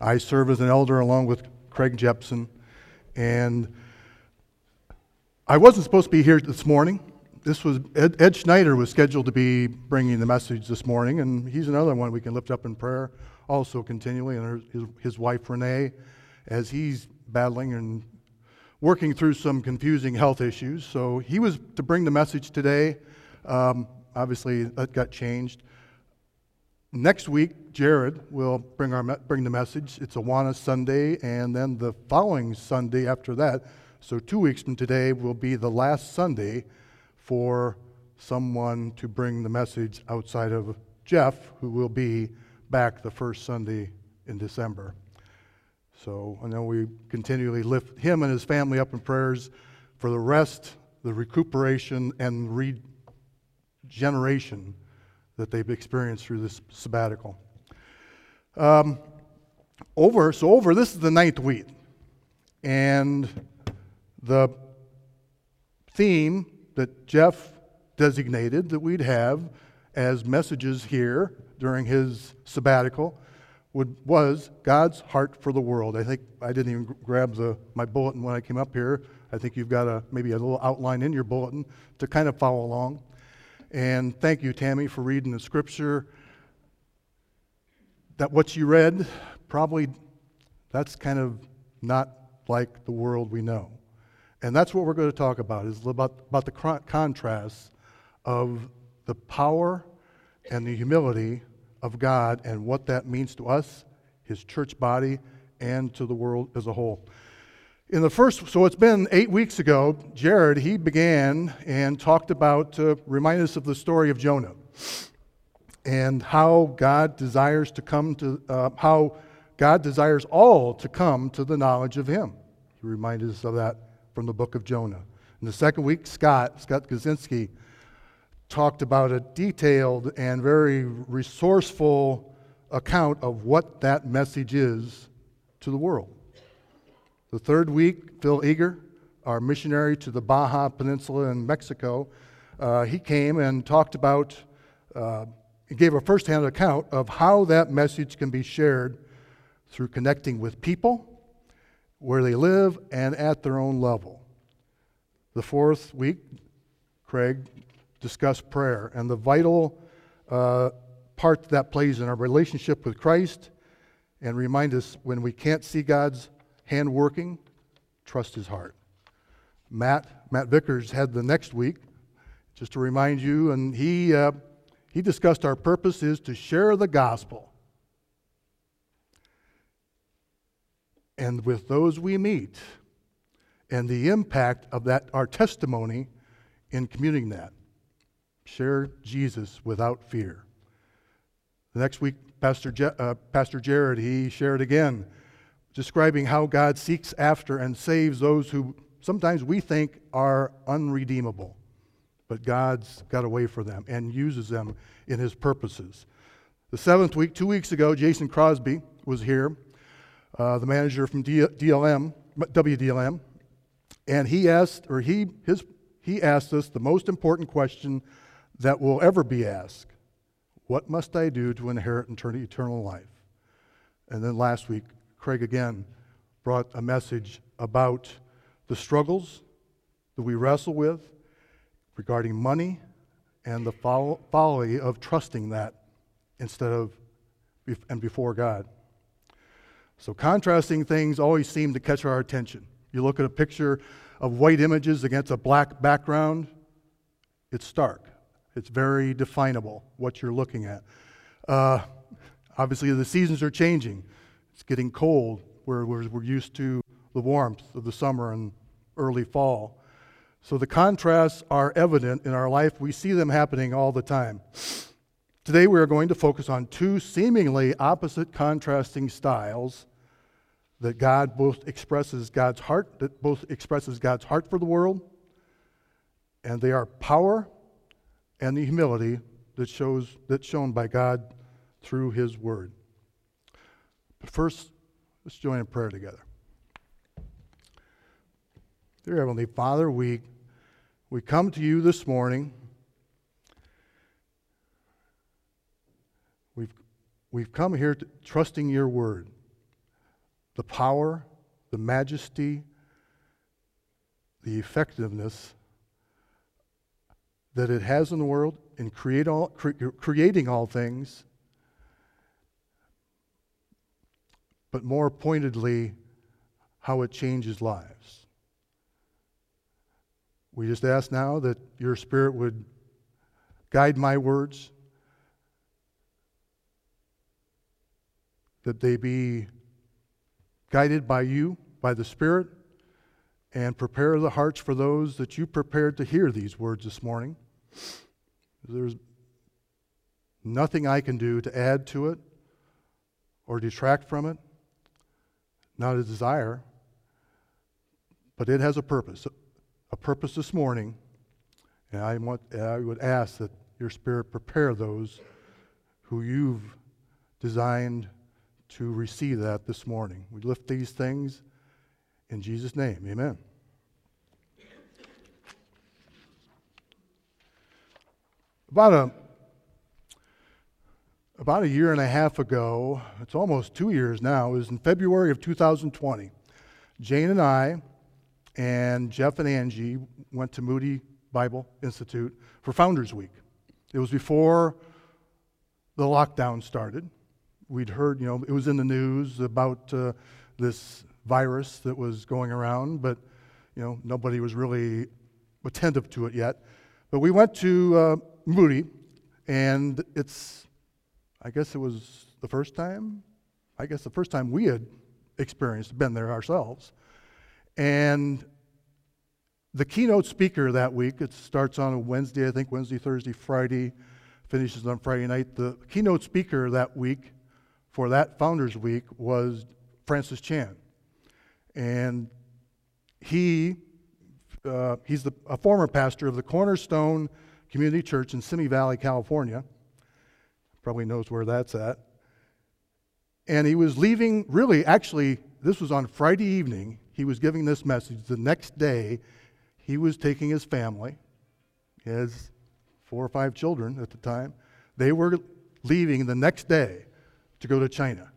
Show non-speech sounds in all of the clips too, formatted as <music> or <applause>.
I serve as an elder along with Craig Jepson. And I wasn't supposed to be here this morning. This was Ed, Ed, Schneider was scheduled to be bringing the message this morning, and he's another one we can lift up in prayer also continually, and his, his wife Renee, as he's battling and working through some confusing health issues. So he was to bring the message today. Um, obviously, that got changed. Next week, Jared will bring, our, bring the message. It's Awana Sunday, and then the following Sunday after that, so two weeks from today, will be the last Sunday for someone to bring the message outside of Jeff, who will be back the first Sunday in December. So I know we continually lift him and his family up in prayers for the rest, the recuperation, and regeneration that they've experienced through this sabbatical. Um, over, so over, this is the ninth week. And the theme that Jeff designated that we'd have as messages here during his sabbatical would, was God's heart for the world. I think I didn't even grab the, my bulletin when I came up here. I think you've got a, maybe a little outline in your bulletin to kind of follow along. And thank you, Tammy, for reading the scripture. That what you read, probably that's kind of not like the world we know. And that's what we're going to talk about, is about, about the contrast of the power and the humility of God and what that means to us, his church body, and to the world as a whole. In the first, so it's been eight weeks ago, Jared, he began and talked about, uh, remind us of the story of Jonah and how God desires to come to, uh, how God desires all to come to the knowledge of him. He reminded us of that from the book of Jonah. In the second week, Scott, Scott Kaczynski, talked about a detailed and very resourceful account of what that message is to the world. The third week, Phil Eager, our missionary to the Baja Peninsula in Mexico, uh, he came and talked about, uh, gave a firsthand account of how that message can be shared through connecting with people, where they live, and at their own level. The fourth week, Craig discussed prayer and the vital uh, part that plays in our relationship with Christ and remind us when we can't see God's hand working, trust his heart. Matt, Matt Vickers had the next week, just to remind you, and he, uh, he discussed our purpose is to share the gospel. And with those we meet, and the impact of that, our testimony in commuting that. Share Jesus without fear. The next week, Pastor, Je- uh, Pastor Jared, he shared again, describing how God seeks after and saves those who sometimes we think are unredeemable. But God's got a way for them and uses them in his purposes. The seventh week, two weeks ago, Jason Crosby was here, uh, the manager from DLM, WDLM, and he asked, or he, his, he asked us the most important question that will ever be asked What must I do to inherit eternal life? And then last week, Craig again brought a message about the struggles that we wrestle with regarding money and the folly of trusting that instead of and before God. So contrasting things always seem to catch our attention. You look at a picture of white images against a black background, it's stark. It's very definable what you're looking at. Uh, obviously, the seasons are changing. It's getting cold, where we're, we're used to the warmth of the summer and early fall. So the contrasts are evident in our life. We see them happening all the time. Today, we are going to focus on two seemingly opposite contrasting styles that God both expresses God's heart, that both expresses God's heart for the world, and they are power and the humility that shows that's shown by God through his word. But first, let's join in prayer together. Dear Heavenly Father, we, we come to you this morning. We've, we've come here to, trusting your word. the power, the majesty, the effectiveness that it has in the world in create all, cre- creating all things, but more pointedly, how it changes lives. We just ask now that your Spirit would guide my words, that they be guided by you, by the Spirit, and prepare the hearts for those that you prepared to hear these words this morning. There's nothing I can do to add to it or detract from it, not a desire, but it has a purpose. A purpose this morning, and I, want, I would ask that your Spirit prepare those who you've designed to receive that this morning. We lift these things in Jesus' name. Amen. About a about a year and a half ago, it's almost two years now, it was in February of 2020. Jane and I and Jeff and Angie went to Moody Bible Institute for Founders Week. It was before the lockdown started. We'd heard, you know, it was in the news about uh, this virus that was going around, but, you know, nobody was really attentive to it yet. But we went to uh, Moody, and it's, I guess it was the first time, I guess the first time we had experienced, been there ourselves. And the keynote speaker that week, it starts on a Wednesday, I think Wednesday, Thursday, Friday, finishes on Friday night. The keynote speaker that week for that Founders Week was Francis Chan. And he, uh, he's the, a former pastor of the Cornerstone Community Church in Simi Valley, California. Probably knows where that's at. And he was leaving, really, actually, this was on Friday evening. He was giving this message. The next day, he was taking his family, his four or five children at the time. They were leaving the next day to go to China,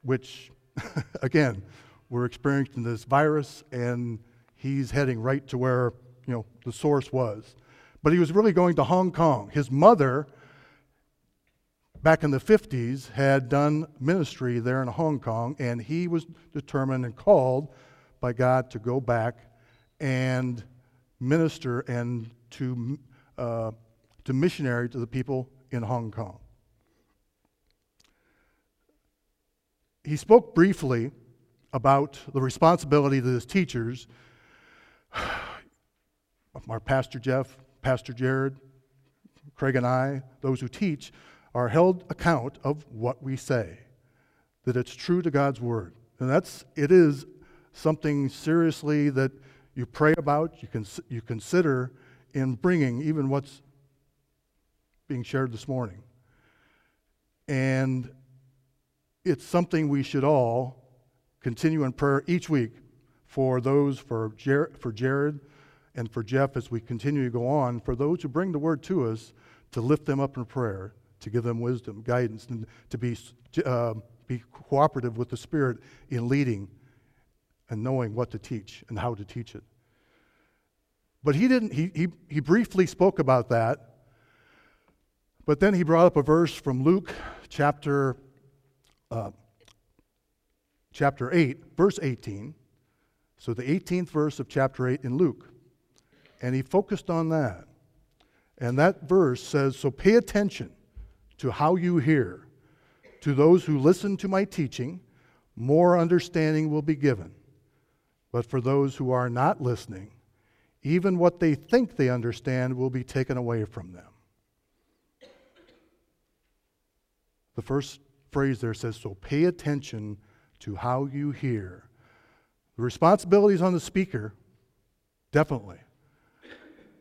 which, <laughs> again, we're experiencing this virus, and he's heading right to where you know the source was. But he was really going to Hong Kong. His mother, back in the 50s, had done ministry there in Hong Kong, and he was determined and called by God to go back and minister and to, uh, to missionary to the people in Hong Kong. He spoke briefly about the responsibility that his teachers, <sighs> our Pastor Jeff, Pastor Jared, Craig, and I, those who teach, are held account of what we say, that it's true to God's word. And that's, it is something seriously that you pray about, you, cons- you consider in bringing even what's being shared this morning. And it's something we should all continue in prayer each week for those, for, Jer- for Jared and for Jeff as we continue to go on, for those who bring the word to us, to lift them up in prayer, to give them wisdom, guidance, and to be, uh, be cooperative with the Spirit in leading and knowing what to teach and how to teach it. But he didn't, he, he, he briefly spoke about that, but then he brought up a verse from Luke chapter, uh, chapter 8, verse 18. So the 18th verse of chapter 8 in Luke. And he focused on that. And that verse says So pay attention to how you hear. To those who listen to my teaching, more understanding will be given. But for those who are not listening, even what they think they understand will be taken away from them. The first phrase there says, So pay attention to how you hear. The responsibility is on the speaker, definitely.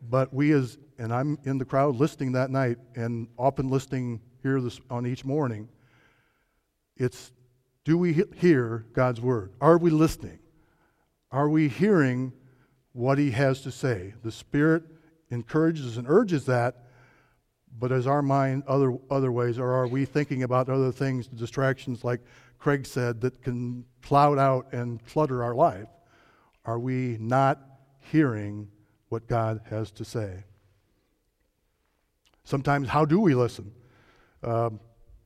But we, as, and I'm in the crowd listening that night and often listening here this, on each morning, it's do we hear God's word? Are we listening? Are we hearing what he has to say? The Spirit encourages and urges that, but is our mind other, other ways, or are we thinking about other things, distractions like Craig said, that can cloud out and clutter our life? Are we not hearing what God has to say? Sometimes, how do we listen? Um,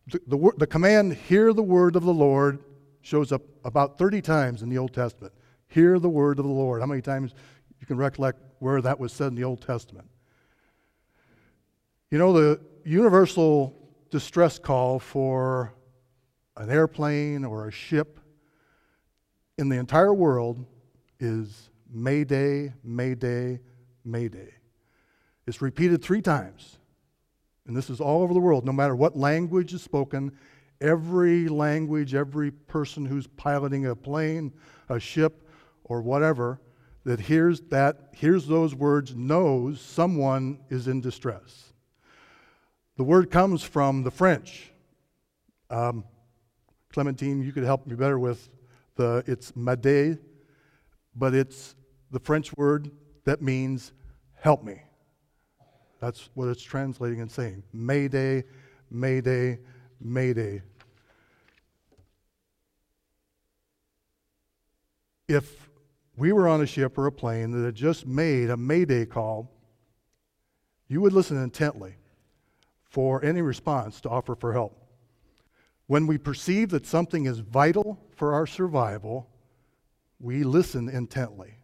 the, the, the command, hear the word of the Lord, shows up about 30 times in the Old Testament. Hear the word of the Lord. How many times you can recollect where that was said in the Old Testament? You know, the universal distress call for an airplane or a ship in the entire world is Mayday, Mayday, Mayday. It's repeated three times. And this is all over the world, no matter what language is spoken, every language, every person who's piloting a plane, a ship, or whatever, that hears that, hears those words, knows someone is in distress. The word comes from the French. Um, Clementine, you could help me better with the, it's made, but it's the French word that means help me. That's what it's translating and saying. Mayday, Mayday, Mayday. If we were on a ship or a plane that had just made a Mayday call, you would listen intently for any response to offer for help. When we perceive that something is vital for our survival, we listen intently.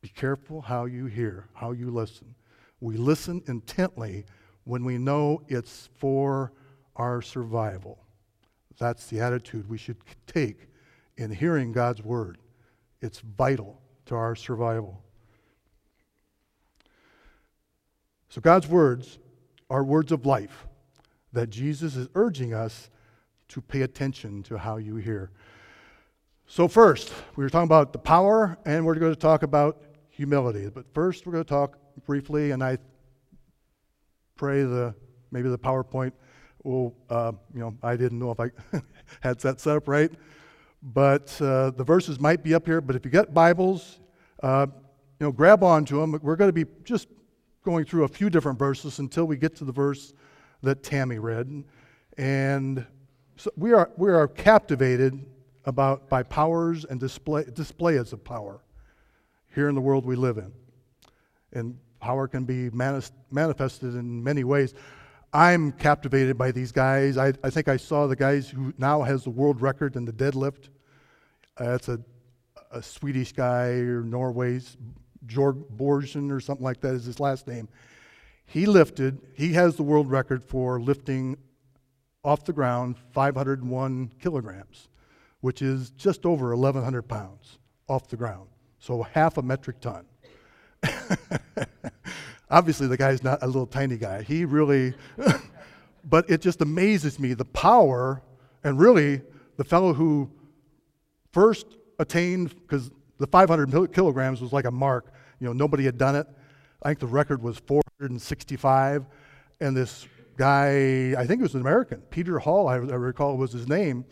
Be careful how you hear, how you listen. We listen intently when we know it's for our survival. That's the attitude we should take in hearing God's word. It's vital to our survival. So, God's words are words of life that Jesus is urging us to pay attention to how you hear. So, first, we were talking about the power, and we're going to talk about humility. But first, we're going to talk briefly, and I pray the maybe the PowerPoint will, uh, you know, I didn't know if I <laughs> had that set up right, but uh, the verses might be up here. But if you get Bibles, uh, you know, grab onto them. We're going to be just going through a few different verses until we get to the verse that Tammy read. And so we are, we are captivated about by powers and display, displays of power here in the world we live in. And power can be manis- manifested in many ways. I'm captivated by these guys. I, I, think I saw the guys who now has the world record in the deadlift. Uh, a, a Swedish guy or Norway's Jorg Borgen or something like that is his last name. He lifted, he has the world record for lifting off the ground 501 kilograms, which is just over 1,100 pounds off the ground. So half a metric ton. <laughs> Obviously, the guy's not a little tiny guy. He really, <laughs> but it just amazes me the power and really the fellow who first attained, because the 500 kilograms was like a mark. You know, nobody had done it. I think the record was 465. And this guy, I think it was an American, Peter Hall, I, I recall was his name.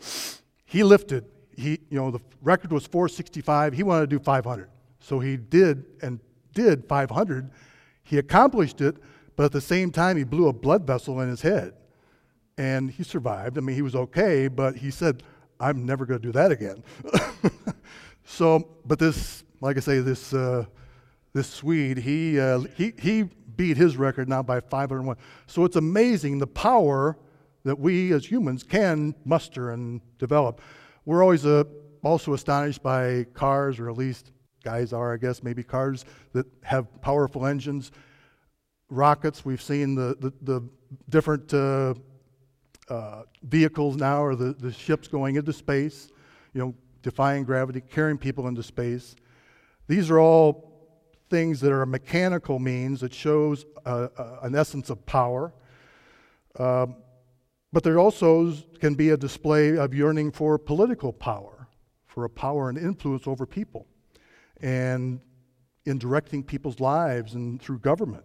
He lifted. He, you know, the record was 465. He wanted to do 500. So he did and did 500. He accomplished it, but at the same time, he blew a blood vessel in his head. And he survived. I mean, he was okay, but he said, I'm never going to do that again. <laughs> so, but this like I say, this, uh, this Swede, he, uh, he, he beat his record now by 501. So it's amazing the power that we as humans can muster and develop. We're always uh, also astonished by cars, or at least guys are, I guess, maybe cars that have powerful engines. Rockets, we've seen the, the, the different uh, uh, vehicles now, or the, the ships going into space, you know, defying gravity, carrying people into space. These are all things that are mechanical means that shows uh, uh, an essence of power. Um, but there also can be a display of yearning for political power, for a power and influence over people, and in directing people's lives and through government.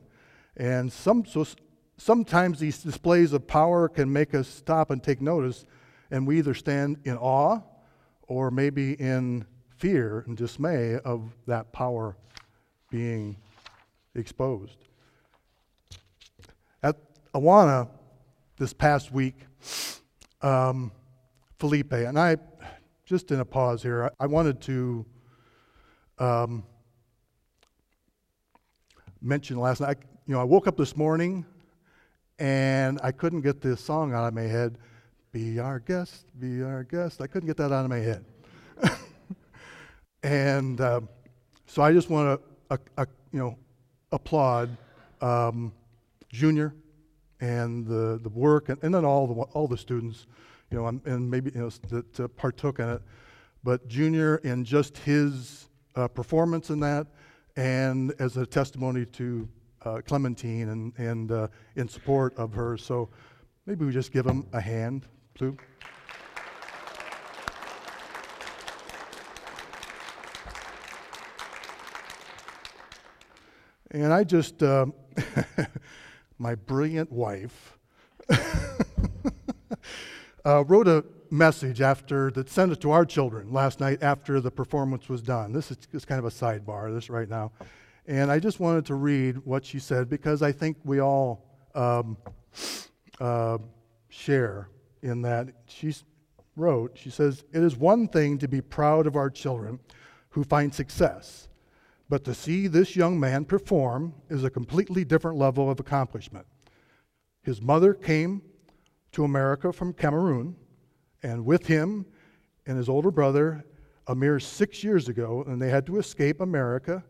And some, so sometimes these displays of power can make us stop and take notice, and we either stand in awe or maybe in fear and dismay of that power being exposed. At Awana this past week, um, Felipe, and I, just in a pause here, I, I wanted to um, mention last night. You know, I woke up this morning and I couldn't get this song out of my head. Be our guest, be our guest. I couldn't get that out of my head. <laughs> and um, so I just want to, uh, uh, you know, applaud um, Junior and the, the work, and, and then all the all the students, you know, and maybe you know that uh, partook in it. But Junior, in just his uh, performance in that, and as a testimony to uh, Clementine and, and uh, in support of her. So maybe we just give him a hand, too. And I just, uh, <laughs> my brilliant wife, <laughs> uh, wrote a message after that sent it to our children last night after the performance was done. This is just kind of a sidebar, this right now. And I just wanted to read what she said because I think we all um, uh, share in that. She wrote, she says, It is one thing to be proud of our children who find success, but to see this young man perform is a completely different level of accomplishment. His mother came to America from Cameroon, and with him and his older brother, a mere six years ago, and they had to escape America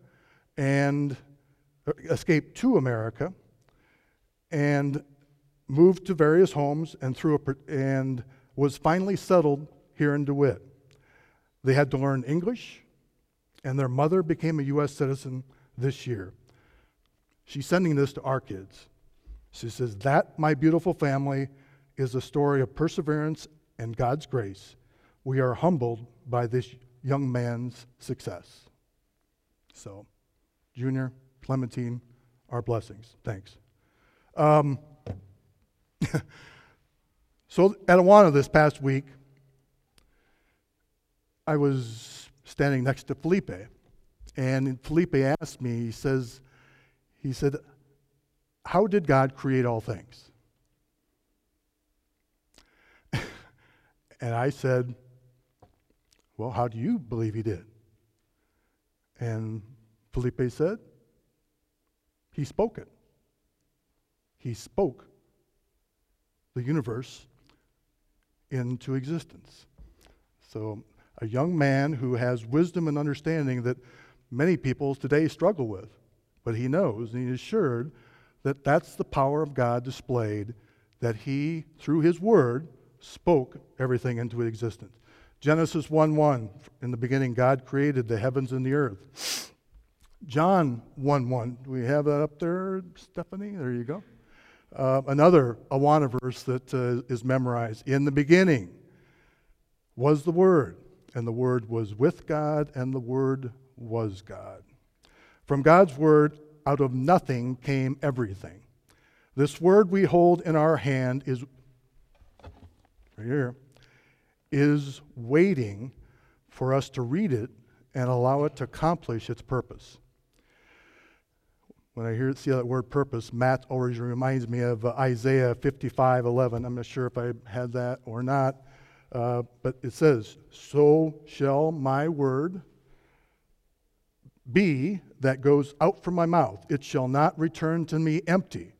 and uh, escape to America and moved to various homes and through a, and was finally settled here in DeWitt. They had to learn English, and their mother became a U.S. citizen this year. She's sending this to our kids. She says, That, my beautiful family, is a story of perseverance and God's grace. We are humbled by this young man's success. So, Junior, Clementine, our blessings. Thanks. Um, <laughs> so, at Awana this past week, I was standing next to Felipe, and Felipe asked me, he says, he said, How did God create all things? <laughs> and I said, Well, how do you believe he did? And Felipe said, He spoke it. He spoke the universe into existence. So, a young man who has wisdom and understanding that many people today struggle with, but he knows and he's assured that that's the power of God displayed, that he, through his word, spoke everything into existence. Genesis 1 1, in the beginning, God created the heavens and the earth. John 1 1. Do we have that up there, Stephanie? There you go. Uh, another Awana verse that uh, is memorized. In the beginning was the Word, and the Word was with God, and the Word was God. From God's Word, out of nothing came everything. This Word we hold in our hand is, right here, is waiting for us to read it and allow it to accomplish its purpose. When I hear see that word purpose, Matt always reminds me of uh, Isaiah 55 11. I'm not sure if I had that or not, uh, but it says, So shall my word be that goes out from my mouth. It shall not return to me empty,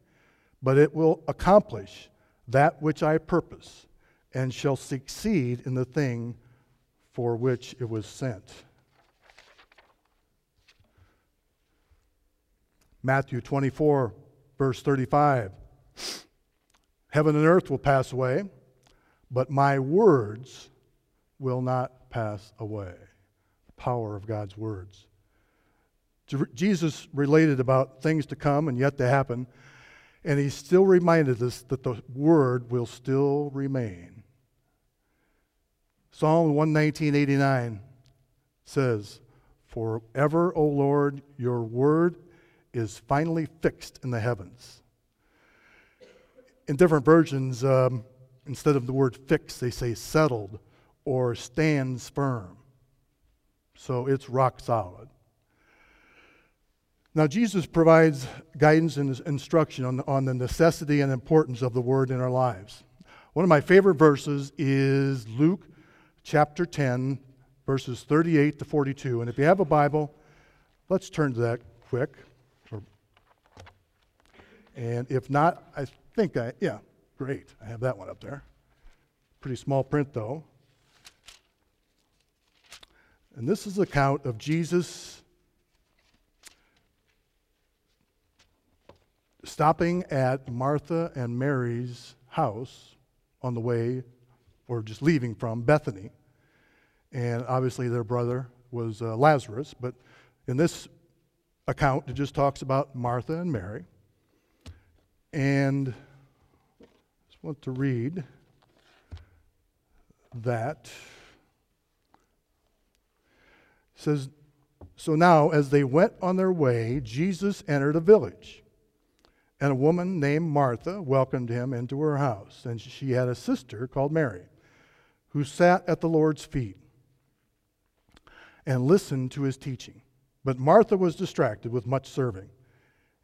but it will accomplish that which I purpose and shall succeed in the thing for which it was sent. Matthew 24, verse 35. Heaven and earth will pass away, but my words will not pass away. The power of God's words. Jesus related about things to come and yet to happen, and he still reminded us that the word will still remain. Psalm 119.89 says, Forever, O Lord, your word is finally fixed in the heavens. In different versions, um, instead of the word fixed, they say settled or stands firm. So it's rock solid. Now, Jesus provides guidance and instruction on, on the necessity and importance of the word in our lives. One of my favorite verses is Luke chapter 10, verses 38 to 42. And if you have a Bible, let's turn to that quick. And if not, I think I, yeah, great. I have that one up there. Pretty small print, though. And this is the account of Jesus stopping at Martha and Mary's house on the way, or just leaving from Bethany. And obviously, their brother was uh, Lazarus, but in this account, it just talks about Martha and Mary. And want to read that. It says, So now, as they went on their way, Jesus entered a village. And a woman named Martha welcomed him into her house. And she had a sister called Mary, who sat at the Lord's feet and listened to his teaching. But Martha was distracted with much serving.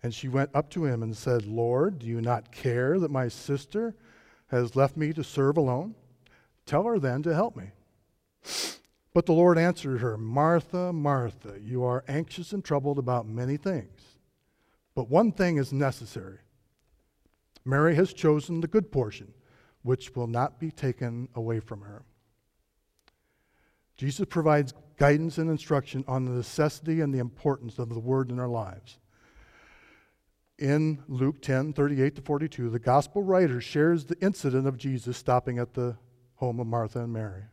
And she went up to him and said, Lord, do you not care that my sister has left me to serve alone? Tell her then to help me. But the Lord answered her, Martha, Martha, you are anxious and troubled about many things. But one thing is necessary. Mary has chosen the good portion, which will not be taken away from her. Jesus provides guidance and instruction on the necessity and the importance of the word in our lives. In Luke 10 38 to 42, the gospel writer shares the incident of Jesus stopping at the home of Martha and Mary.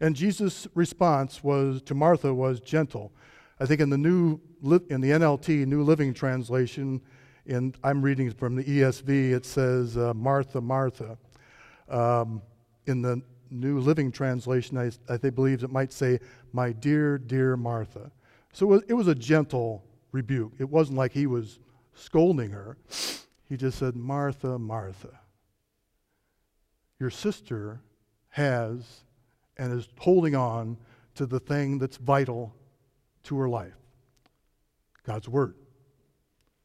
And Jesus' response was to Martha was gentle. I think in the new in the NLT New Living Translation, and I'm reading from the ESV, it says uh, Martha, Martha. Um, in the New Living Translation, I, I think believes it might say, "My dear, dear Martha." So it was a gentle rebuke. It wasn't like he was scolding her. He just said, "Martha, Martha." Your sister has and is holding on to the thing that's vital to her life God's Word.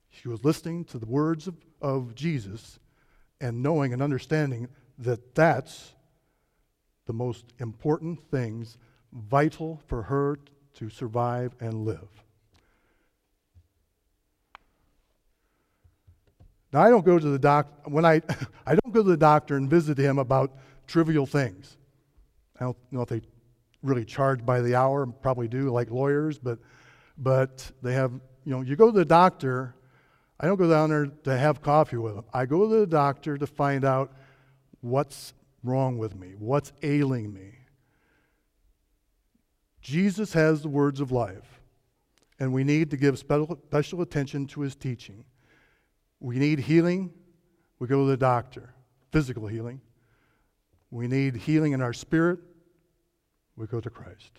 She was listening to the words of, of Jesus and knowing and understanding that that's the most important things vital for her to survive and live. Now I don't go to the doc when I <laughs> I don't go to the doctor and visit him about trivial things. I don't know if they really charge by the hour, probably do, like lawyers, but, but they have, you know, you go to the doctor. I don't go down there to have coffee with them. I go to the doctor to find out what's wrong with me, what's ailing me. Jesus has the words of life, and we need to give special attention to his teaching. We need healing, we go to the doctor, physical healing. We need healing in our spirit, we go to Christ.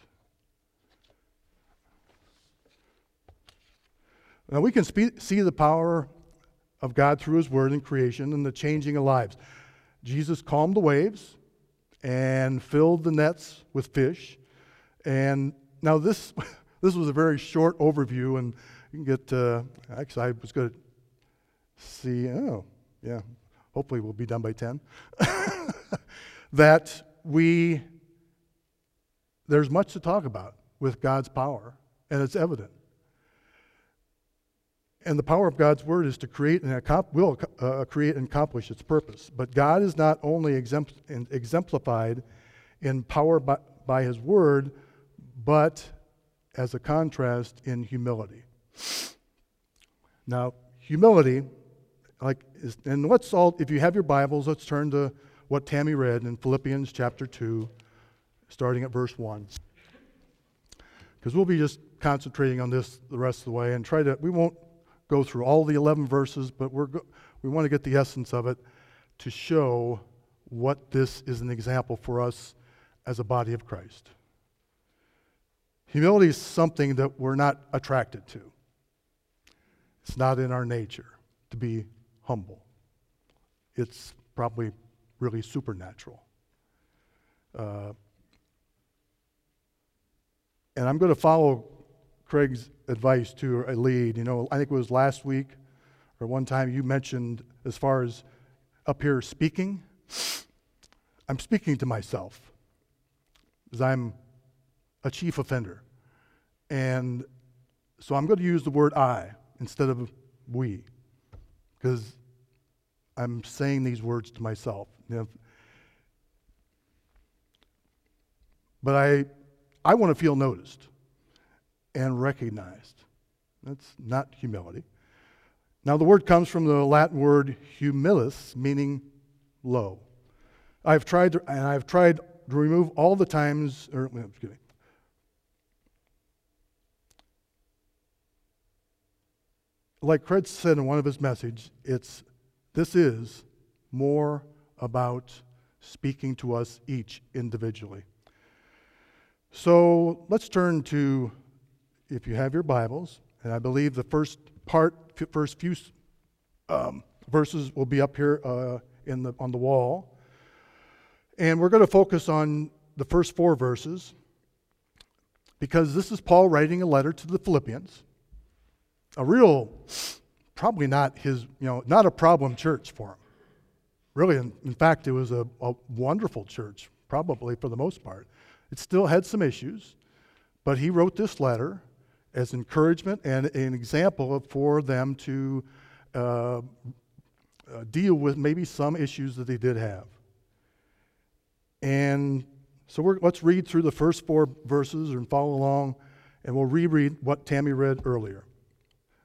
Now we can spe- see the power of God through His Word and creation and the changing of lives. Jesus calmed the waves and filled the nets with fish. And now this, <laughs> this was a very short overview, and you can get. Uh, actually, I was going to see. Oh, yeah. Hopefully, we'll be done by ten. <laughs> that we there's much to talk about with God's power, and it's evident. And the power of God's word is to create and will uh, create and accomplish its purpose. But God is not only exemplified in power by, by his word, but as a contrast in humility. Now, humility, like, is, and let's all, if you have your Bibles, let's turn to what Tammy read in Philippians chapter 2 starting at verse 1. Because we'll be just concentrating on this the rest of the way and try to, we won't go through all the 11 verses, but we're go, we want to get the essence of it to show what this is an example for us as a body of Christ. Humility is something that we're not attracted to. It's not in our nature to be humble. It's probably really supernatural. Uh, and I'm going to follow Craig's advice to a lead. You know, I think it was last week or one time you mentioned as far as up here speaking, I'm speaking to myself because I'm a chief offender. And so I'm going to use the word I instead of we because I'm saying these words to myself. You know, but I, I want to feel noticed and recognized. That's not humility. Now, the word comes from the Latin word humilis, meaning low. I've tried to, and I've tried to remove all the times, or excuse me. Like Craig said in one of his messages, it's this is more about speaking to us each individually. So let's turn to, if you have your Bibles, and I believe the first part, first few um, verses will be up here uh, in the, on the wall. And we're going to focus on the first four verses because this is Paul writing a letter to the Philippians. A real, probably not his, you know, not a problem church for him. Really, in, in fact, it was a, a wonderful church, probably for the most part. It still had some issues, but he wrote this letter as encouragement and an example for them to uh, uh, deal with maybe some issues that they did have. And so let's read through the first four verses and follow along, and we'll reread what Tammy read earlier.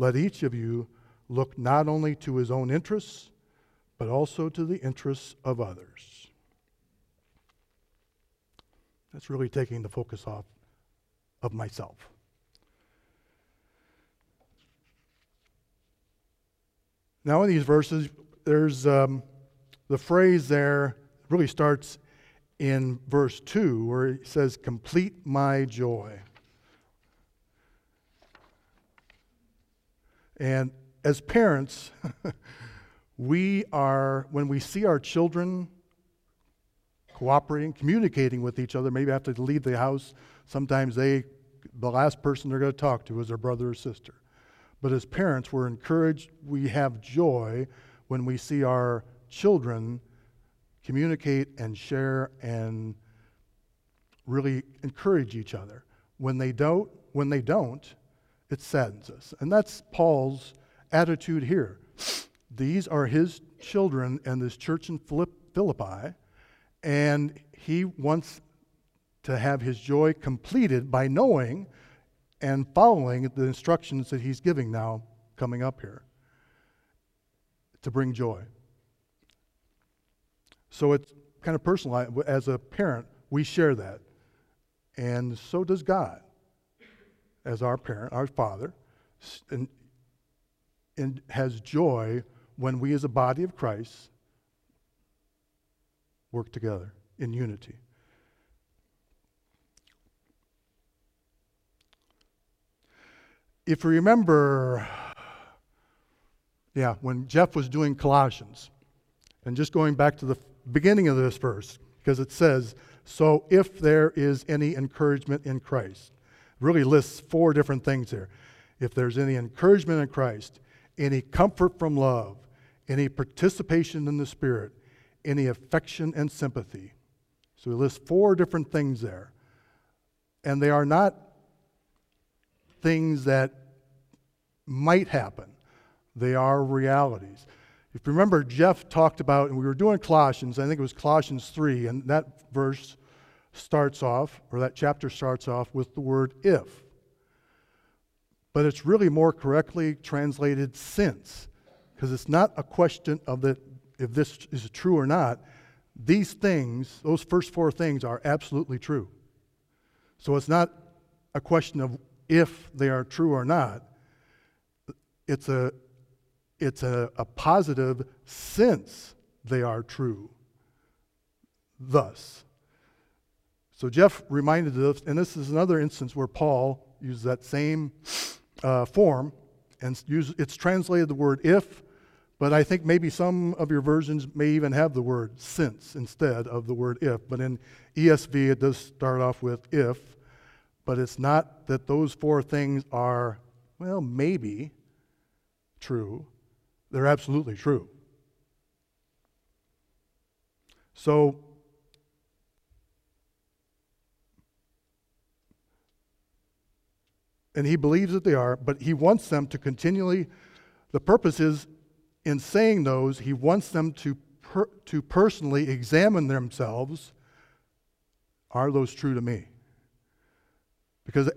Let each of you look not only to his own interests, but also to the interests of others. That's really taking the focus off of myself. Now, in these verses, there's um, the phrase there really starts in verse 2 where it says, Complete my joy. And as parents, <laughs> we are, when we see our children cooperating, communicating with each other. Maybe after they leave the house, sometimes they, the last person they're going to talk to is their brother or sister. But as parents, we're encouraged, we have joy when we see our children communicate and share and really encourage each other. When they don't, when they don't, it saddens us. And that's Paul's attitude here. These are his children and this church in Philippi and he wants to have his joy completed by knowing and following the instructions that he's giving now coming up here to bring joy. So it's kind of personal. As a parent, we share that. And so does God as our parent, our father, and, and has joy when we as a body of Christ work together in unity. If you remember, yeah, when Jeff was doing Colossians, and just going back to the beginning of this verse, because it says, So if there is any encouragement in Christ, really lists four different things there. If there's any encouragement in Christ, any comfort from love, any participation in the Spirit, any affection and sympathy. So he lists four different things there. And they are not things that might happen, they are realities. If you remember, Jeff talked about, and we were doing Colossians, I think it was Colossians 3, and that verse starts off, or that chapter starts off with the word if. But it's really more correctly translated since, because it's not a question of the if this is true or not, these things, those first four things, are absolutely true. So it's not a question of if they are true or not. It's a, it's a, a positive since they are true. thus. So Jeff reminded us, and this is another instance where Paul used that same uh, form, and use, it's translated the word if, but I think maybe some of your versions may even have the word since instead of the word if. But in ESV, it does start off with if, but it's not that those four things are, well, maybe true. They're absolutely true. So, and he believes that they are, but he wants them to continually, the purpose is in saying those, he wants them to, per, to personally examine themselves are those true to me? Because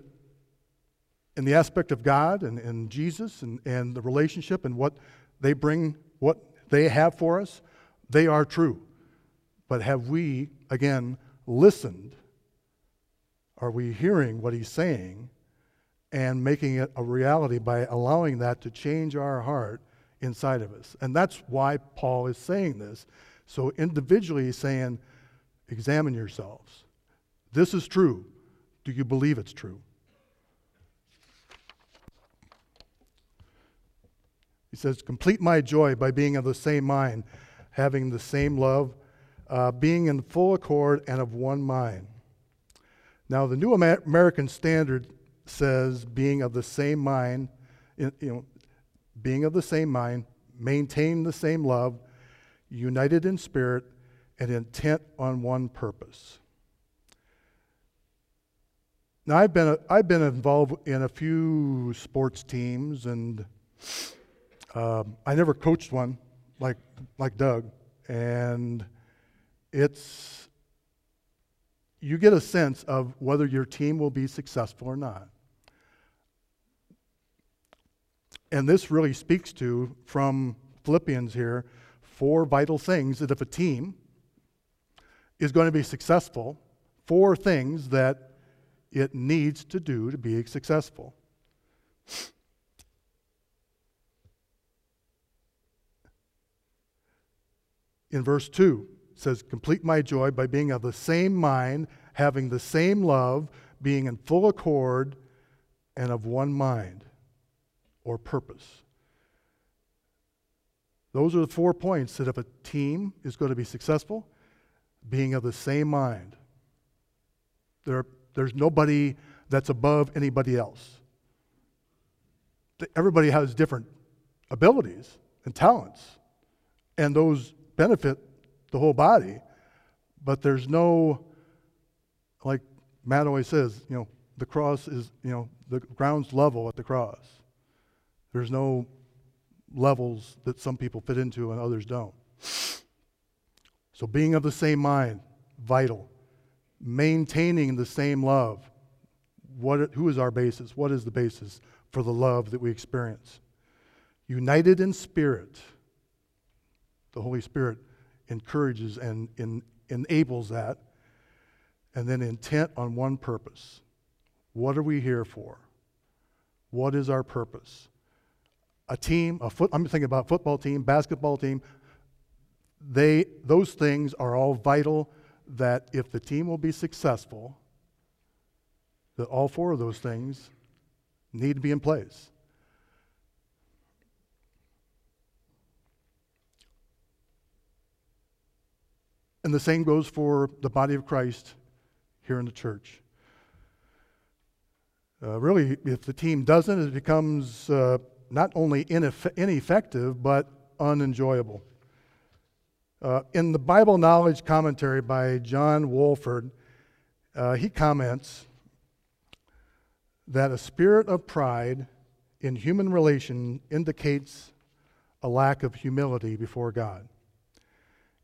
in the aspect of God and, and Jesus and, and the relationship and what they bring, what they have for us, they are true. But have we, again, listened? Are we hearing what he's saying and making it a reality by allowing that to change our heart inside of us? And that's why Paul is saying this. So individually, he's saying, examine yourselves. This is true. Do you believe it's true? He says, Complete my joy by being of the same mind, having the same love, uh, being in full accord and of one mind. Now, the New American Standard says, being of the same mind, you know, being of the same mind, maintain the same love, united in spirit, and intent on one purpose. Now, I've been, I've been involved in a few sports teams and um, I never coached one like, like Doug, and it's, you get a sense of whether your team will be successful or not. And this really speaks to, from Philippians here, four vital things that if a team is going to be successful, four things that it needs to do to be successful. in verse 2 says, Complete my joy by being of the same mind, having the same love, being in full accord, and of one mind or purpose. Those are the four points that if a team is going to be successful, being of the same mind. There, there's nobody that's above anybody else. Everybody has different abilities and talents, and those benefit the whole body, but there's no, like Matt always says, you know, the cross is, you know, the ground's level at the cross. There's no levels that some people fit into and others don't. So being of the same mind, vital. Maintaining the same love. What, who is our basis? What is the basis for the love that we experience? United in spirit the Holy Spirit encourages and in, enables that. And then intent on one purpose. What are we here for? What is our purpose? A team, a foot, I'm thinking about football team, basketball team. They, those things are all vital that if the team will be successful, that all four of those things need to be in place. And the same goes for the body of Christ here in the church. Uh, really, if the team doesn't, it becomes uh, not only ineff- ineffective, but unenjoyable. Uh, in the Bible Knowledge Commentary by John Walvoord, uh, he comments that a spirit of pride in human relation indicates a lack of humility before God.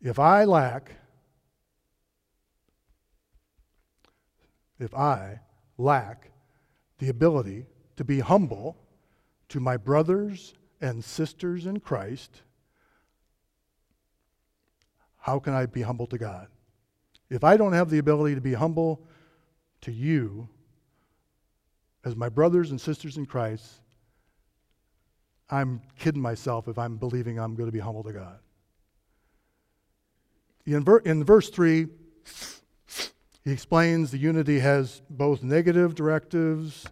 If I lack if I lack the ability to be humble to my brothers and sisters in Christ, how can I be humble to God? If I don't have the ability to be humble to you as my brothers and sisters in Christ, I'm kidding myself if I'm believing I'm going to be humble to God. In, ver- in verse 3, he explains the unity has both negative directives,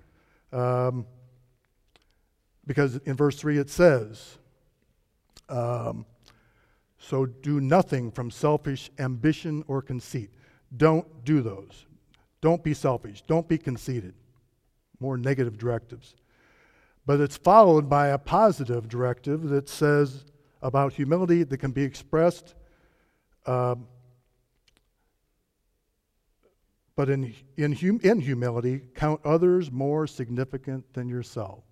um, because in verse 3 it says, um, So do nothing from selfish ambition or conceit. Don't do those. Don't be selfish. Don't be conceited. More negative directives. But it's followed by a positive directive that says about humility that can be expressed. Um, but in, in, hum, in humility, count others more significant than yourself.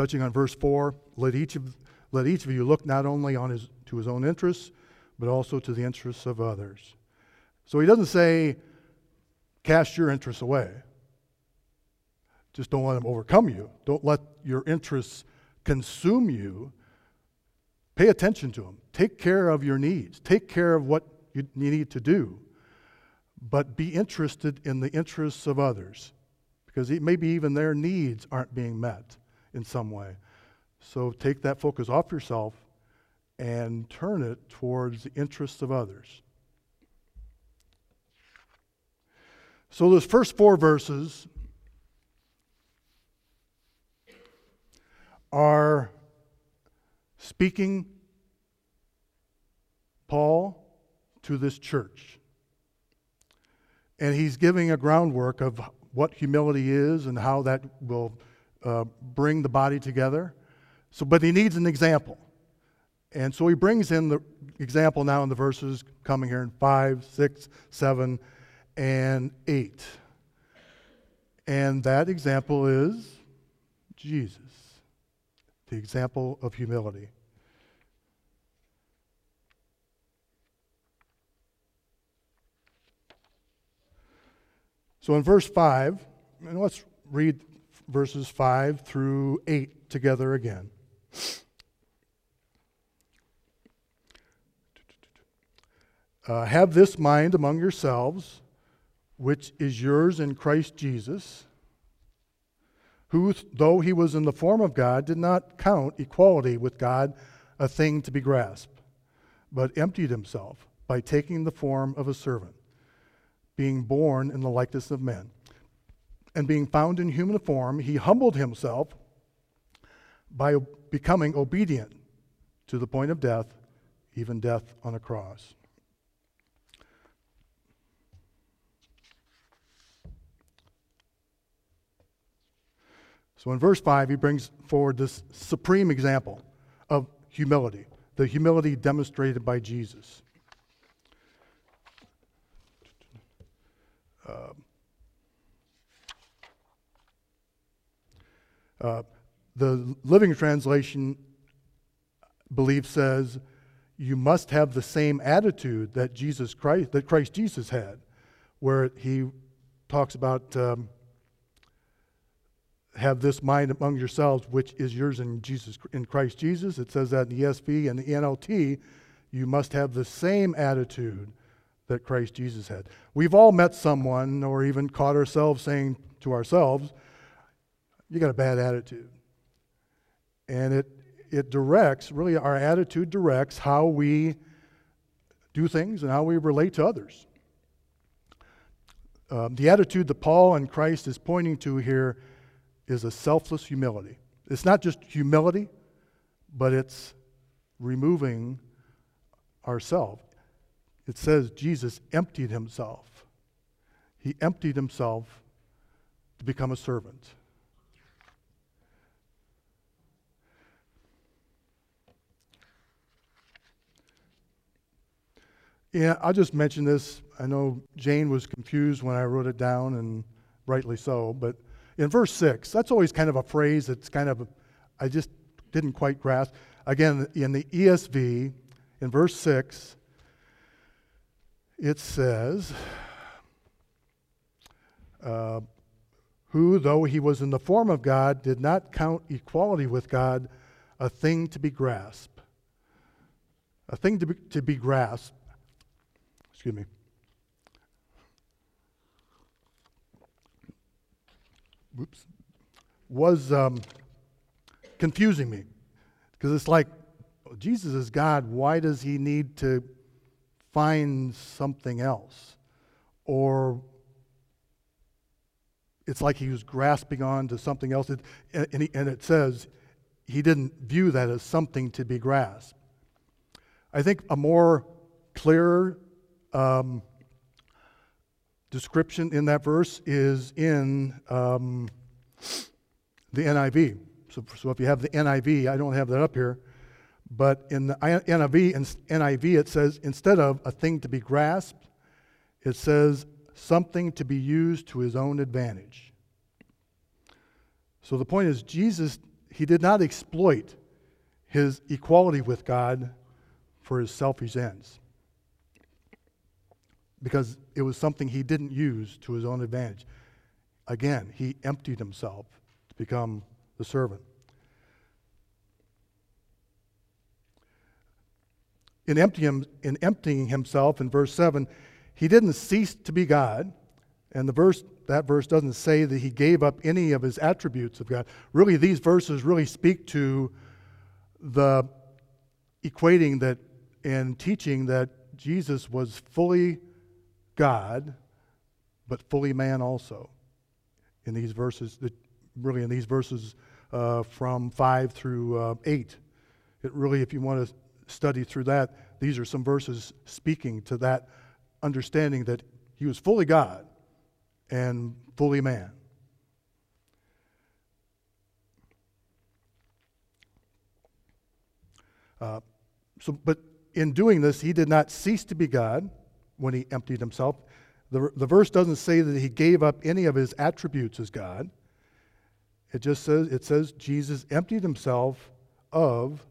Touching on verse 4, let each of, let each of you look not only on his, to his own interests, but also to the interests of others. So he doesn't say, cast your interests away. Just don't let them overcome you. Don't let your interests consume you. Pay attention to them. Take care of your needs. Take care of what you need to do. But be interested in the interests of others because maybe even their needs aren't being met in some way. So take that focus off yourself and turn it towards the interests of others. So, those first four verses are speaking Paul to this church. And he's giving a groundwork of what humility is and how that will uh, bring the body together. So, but he needs an example. And so he brings in the example now in the verses coming here in 5, 6, 7, and 8. And that example is Jesus, the example of humility. So in verse 5, and let's read verses 5 through 8 together again. Uh, have this mind among yourselves, which is yours in Christ Jesus, who, though he was in the form of God, did not count equality with God a thing to be grasped, but emptied himself by taking the form of a servant, being born in the likeness of men. And being found in human form, he humbled himself by becoming obedient to the point of death, even death on a cross. So in verse 5, he brings forward this supreme example of humility, the humility demonstrated by Jesus. Uh, uh, the Living Translation belief says you must have the same attitude that Jesus Christ that Christ Jesus had, where he talks about um, have this mind among yourselves, which is yours in Jesus in Christ Jesus. It says that in the ESV and the NLT, you must have the same attitude that Christ Jesus had. We've all met someone or even caught ourselves saying to ourselves, You got a bad attitude. And it it directs, really our attitude directs how we do things and how we relate to others. Um, the attitude that Paul and Christ is pointing to here is a selfless humility. It's not just humility, but it's removing ourselves. It says Jesus emptied himself. He emptied himself to become a servant. Yeah, I'll just mention this. I know Jane was confused when I wrote it down, and rightly so, but in verse 6, that's always kind of a phrase that's kind of, I just didn't quite grasp. Again, in the ESV, in verse 6, it says, uh, who, though he was in the form of God, did not count equality with God a thing to be grasped. A thing to be, to be grasped. Excuse me. whoops, was um, confusing me. Because it's like, Jesus is God. Why does he need to find something else? Or it's like he was grasping on to something else. It, and, he, and it says he didn't view that as something to be grasped. I think a more clear um, description in that verse is in um, the NIV. So, so if you have the NIV, I don't have that up here, but in the NIV, in NIV it says instead of a thing to be grasped, it says something to be used to his own advantage. So the point is, Jesus, he did not exploit his equality with God for his selfish ends because it was something he didn't use to his own advantage. Again, he emptied himself to become the servant. In emptying, in emptying himself in verse 7, he didn't cease to be God. And the verse, that verse doesn't say that he gave up any of his attributes of God. Really, these verses really speak to the equating that and teaching that Jesus was fully God, but fully man also. In these verses, really in these verses uh, from 5 through uh, 8. It really, if you want to study through that, these are some verses speaking to that understanding that he was fully God and fully man. Uh, so, but in doing this, he did not cease to be God when he emptied himself. The, the verse doesn't say that he gave up any of his attributes as God. It just says, it says Jesus emptied himself of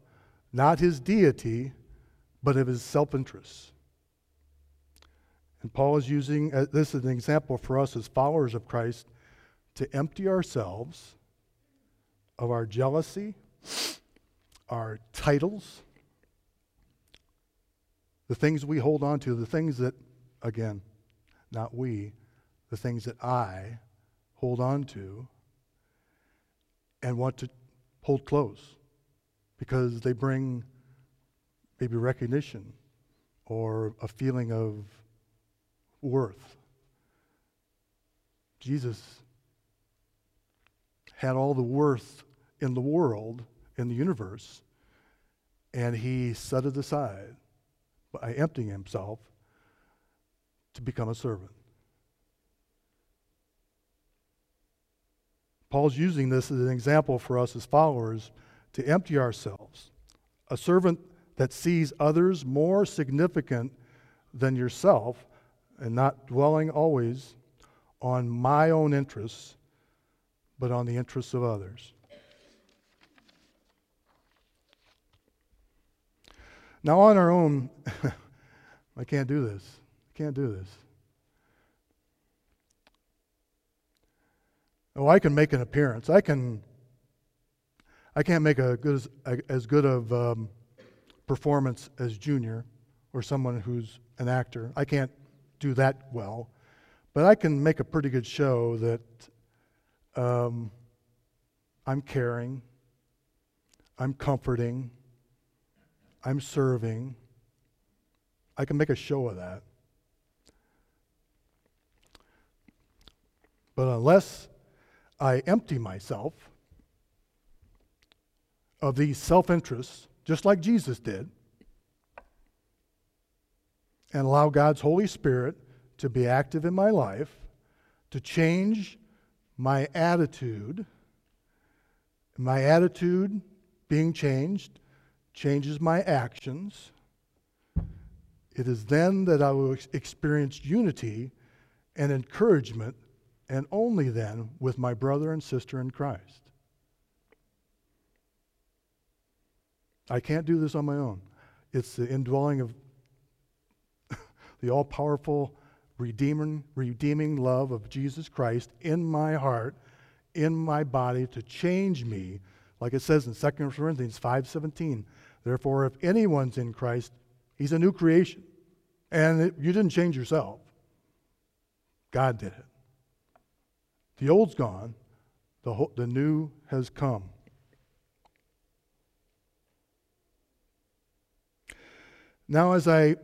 not his deity, but of his self interest. And Paul is using uh, this as an example for us as followers of Christ to empty ourselves of our jealousy, our titles, the things we hold on to, the things that, again, not we, the things that I hold on to and want to hold close because they bring maybe recognition or a feeling of worth. Jesus had all the worth in the world, in the universe, and he set it aside by emptying himself to become a servant. Paul's using this as an example for us as followers to empty ourselves. A servant that sees others more significant than yourself and not dwelling always on my own interests, but on the interests of others. Now, on our own, <laughs> I can't do this. I can't do this. Oh, I can make an appearance. I can. I can't make a good as, as good of um, performance as Junior or someone who's an actor. I can't do that well, but I can make a pretty good show that um, I'm caring, I'm comforting, I'm serving. I can make a show of that. But unless I empty myself of these self interests, just like Jesus did, and allow God's Holy Spirit to be active in my life, to change my attitude, my attitude being changed changes my actions, it is then that I will experience unity and encouragement, and only then with my brother and sister in Christ. I can't do this on my own. It's the indwelling of <laughs> the all powerful, redeeming, redeeming love of Jesus Christ in my heart, in my body, to change me, like it says in 2 Corinthians 5:17. Therefore, if anyone's in Christ, he's a new creation. And it, you didn't change yourself, God did it. The old's gone, the, the new has come. Now, as I,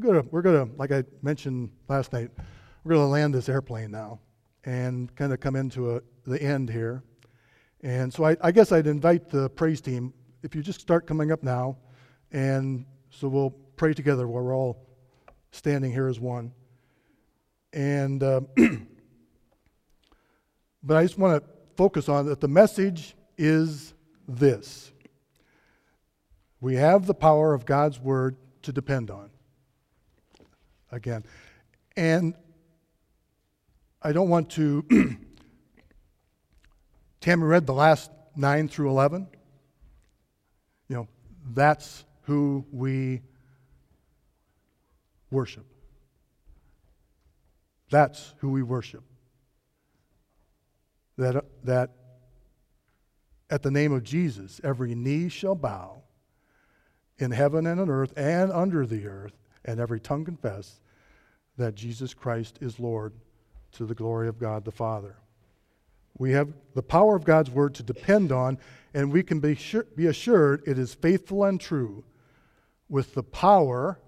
gonna, we're gonna, like I mentioned last night, we're gonna land this airplane now and kind of come into a, the end here. And so I, I guess I'd invite the praise team, if you just start coming up now, and so we'll pray together while we're all standing here as one. And, uh, <clears throat> but I just want to focus on that the message is this we have the power of God's word to depend on. Again. And I don't want to. <clears throat> Tammy read the last 9 through 11. That's who we worship. That's who we worship. That, that at the name of Jesus, every knee shall bow in heaven and on earth and under the earth, and every tongue confess that Jesus Christ is Lord to the glory of God the Father. We have the power of God's word to depend on, and we can be, sure, be assured it is faithful and true with the power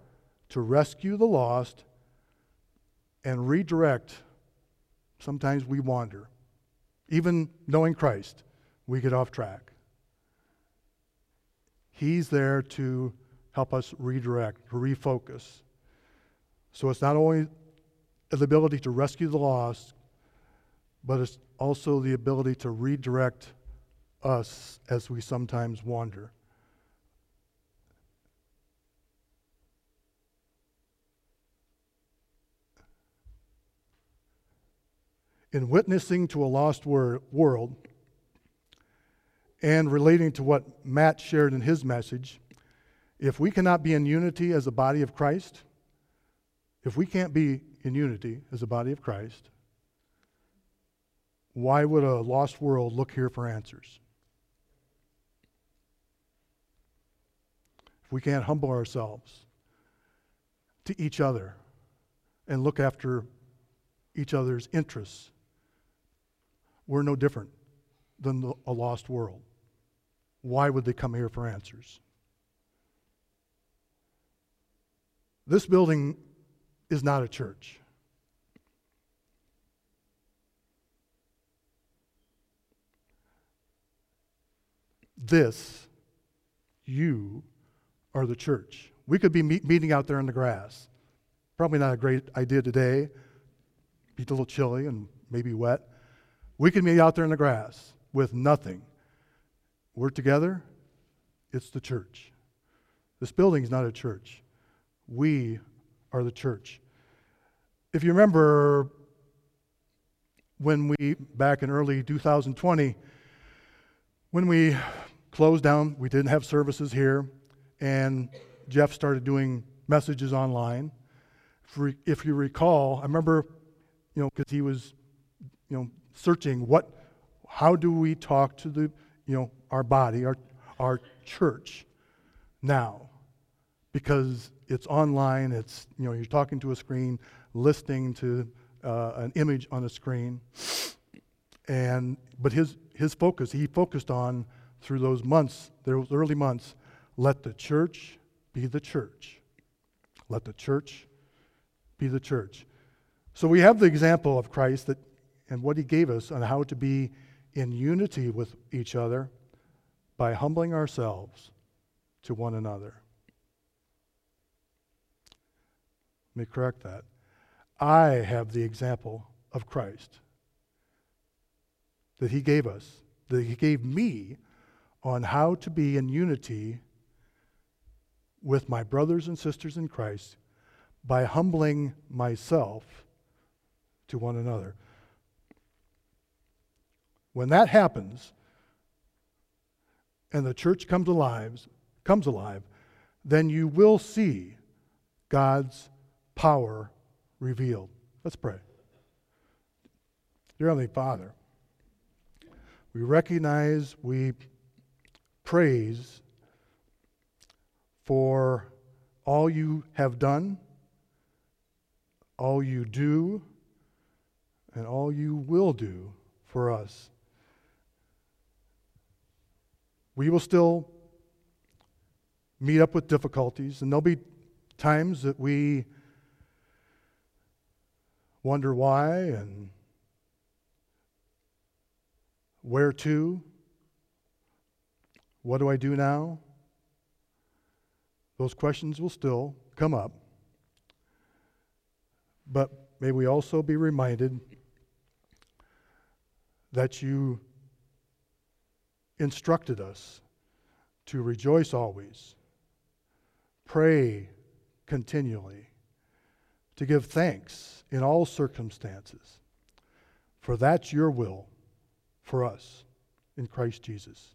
to rescue the lost and redirect. Sometimes we wander. Even knowing Christ, we get off track. He's there to help us redirect, to refocus. So it's not only the ability to rescue the lost, but it's also the ability to redirect us as we sometimes wander. In witnessing to a lost wor- world and relating to what Matt shared in his message, if we cannot be in unity as a body of Christ, if we can't be in unity as a body of Christ, why would a lost world look here for answers? If we can't humble ourselves to each other and look after each other's interests, we're no different than the, a lost world. Why would they come here for answers? This building is not a church. This, you, are the church. We could be meet, meeting out there in the grass. Probably not a great idea today. Be a little chilly and maybe wet. We could meet out there in the grass with nothing. We're together, it's the church. This building is not a church. We are the church. If you remember when we, back in early 2020, when we closed down, we didn't have services here, and Jeff started doing messages online. If, you recall, I remember, you know, because he was, you know, searching what, how do we talk to the, you know, our body, our, our church now? Because it's online, it's, you know, you're talking to a screen, listening to uh, an image on a screen. And, but his, his focus, he focused on through those months, those early months, let the church be the church. Let the church be the church. So we have the example of Christ that, and what he gave us on how to be in unity with each other by humbling ourselves to one another. Let me correct that. I have the example of Christ that he gave us, that he gave me on how to be in unity with my brothers and sisters in Christ by humbling myself to one another. When that happens and the church comes alive, comes alive, then you will see God's power revealed. Let's pray. Dear Heavenly Father, we recognize, we praise for all you have done, all you do, and all you will do for us. We will still meet up with difficulties, and there'll be times that we wonder why and where to. What do I do now? Those questions will still come up. But may we also be reminded that you instructed us to rejoice always, pray continually, to give thanks in all circumstances, for that's your will for us in Christ Jesus.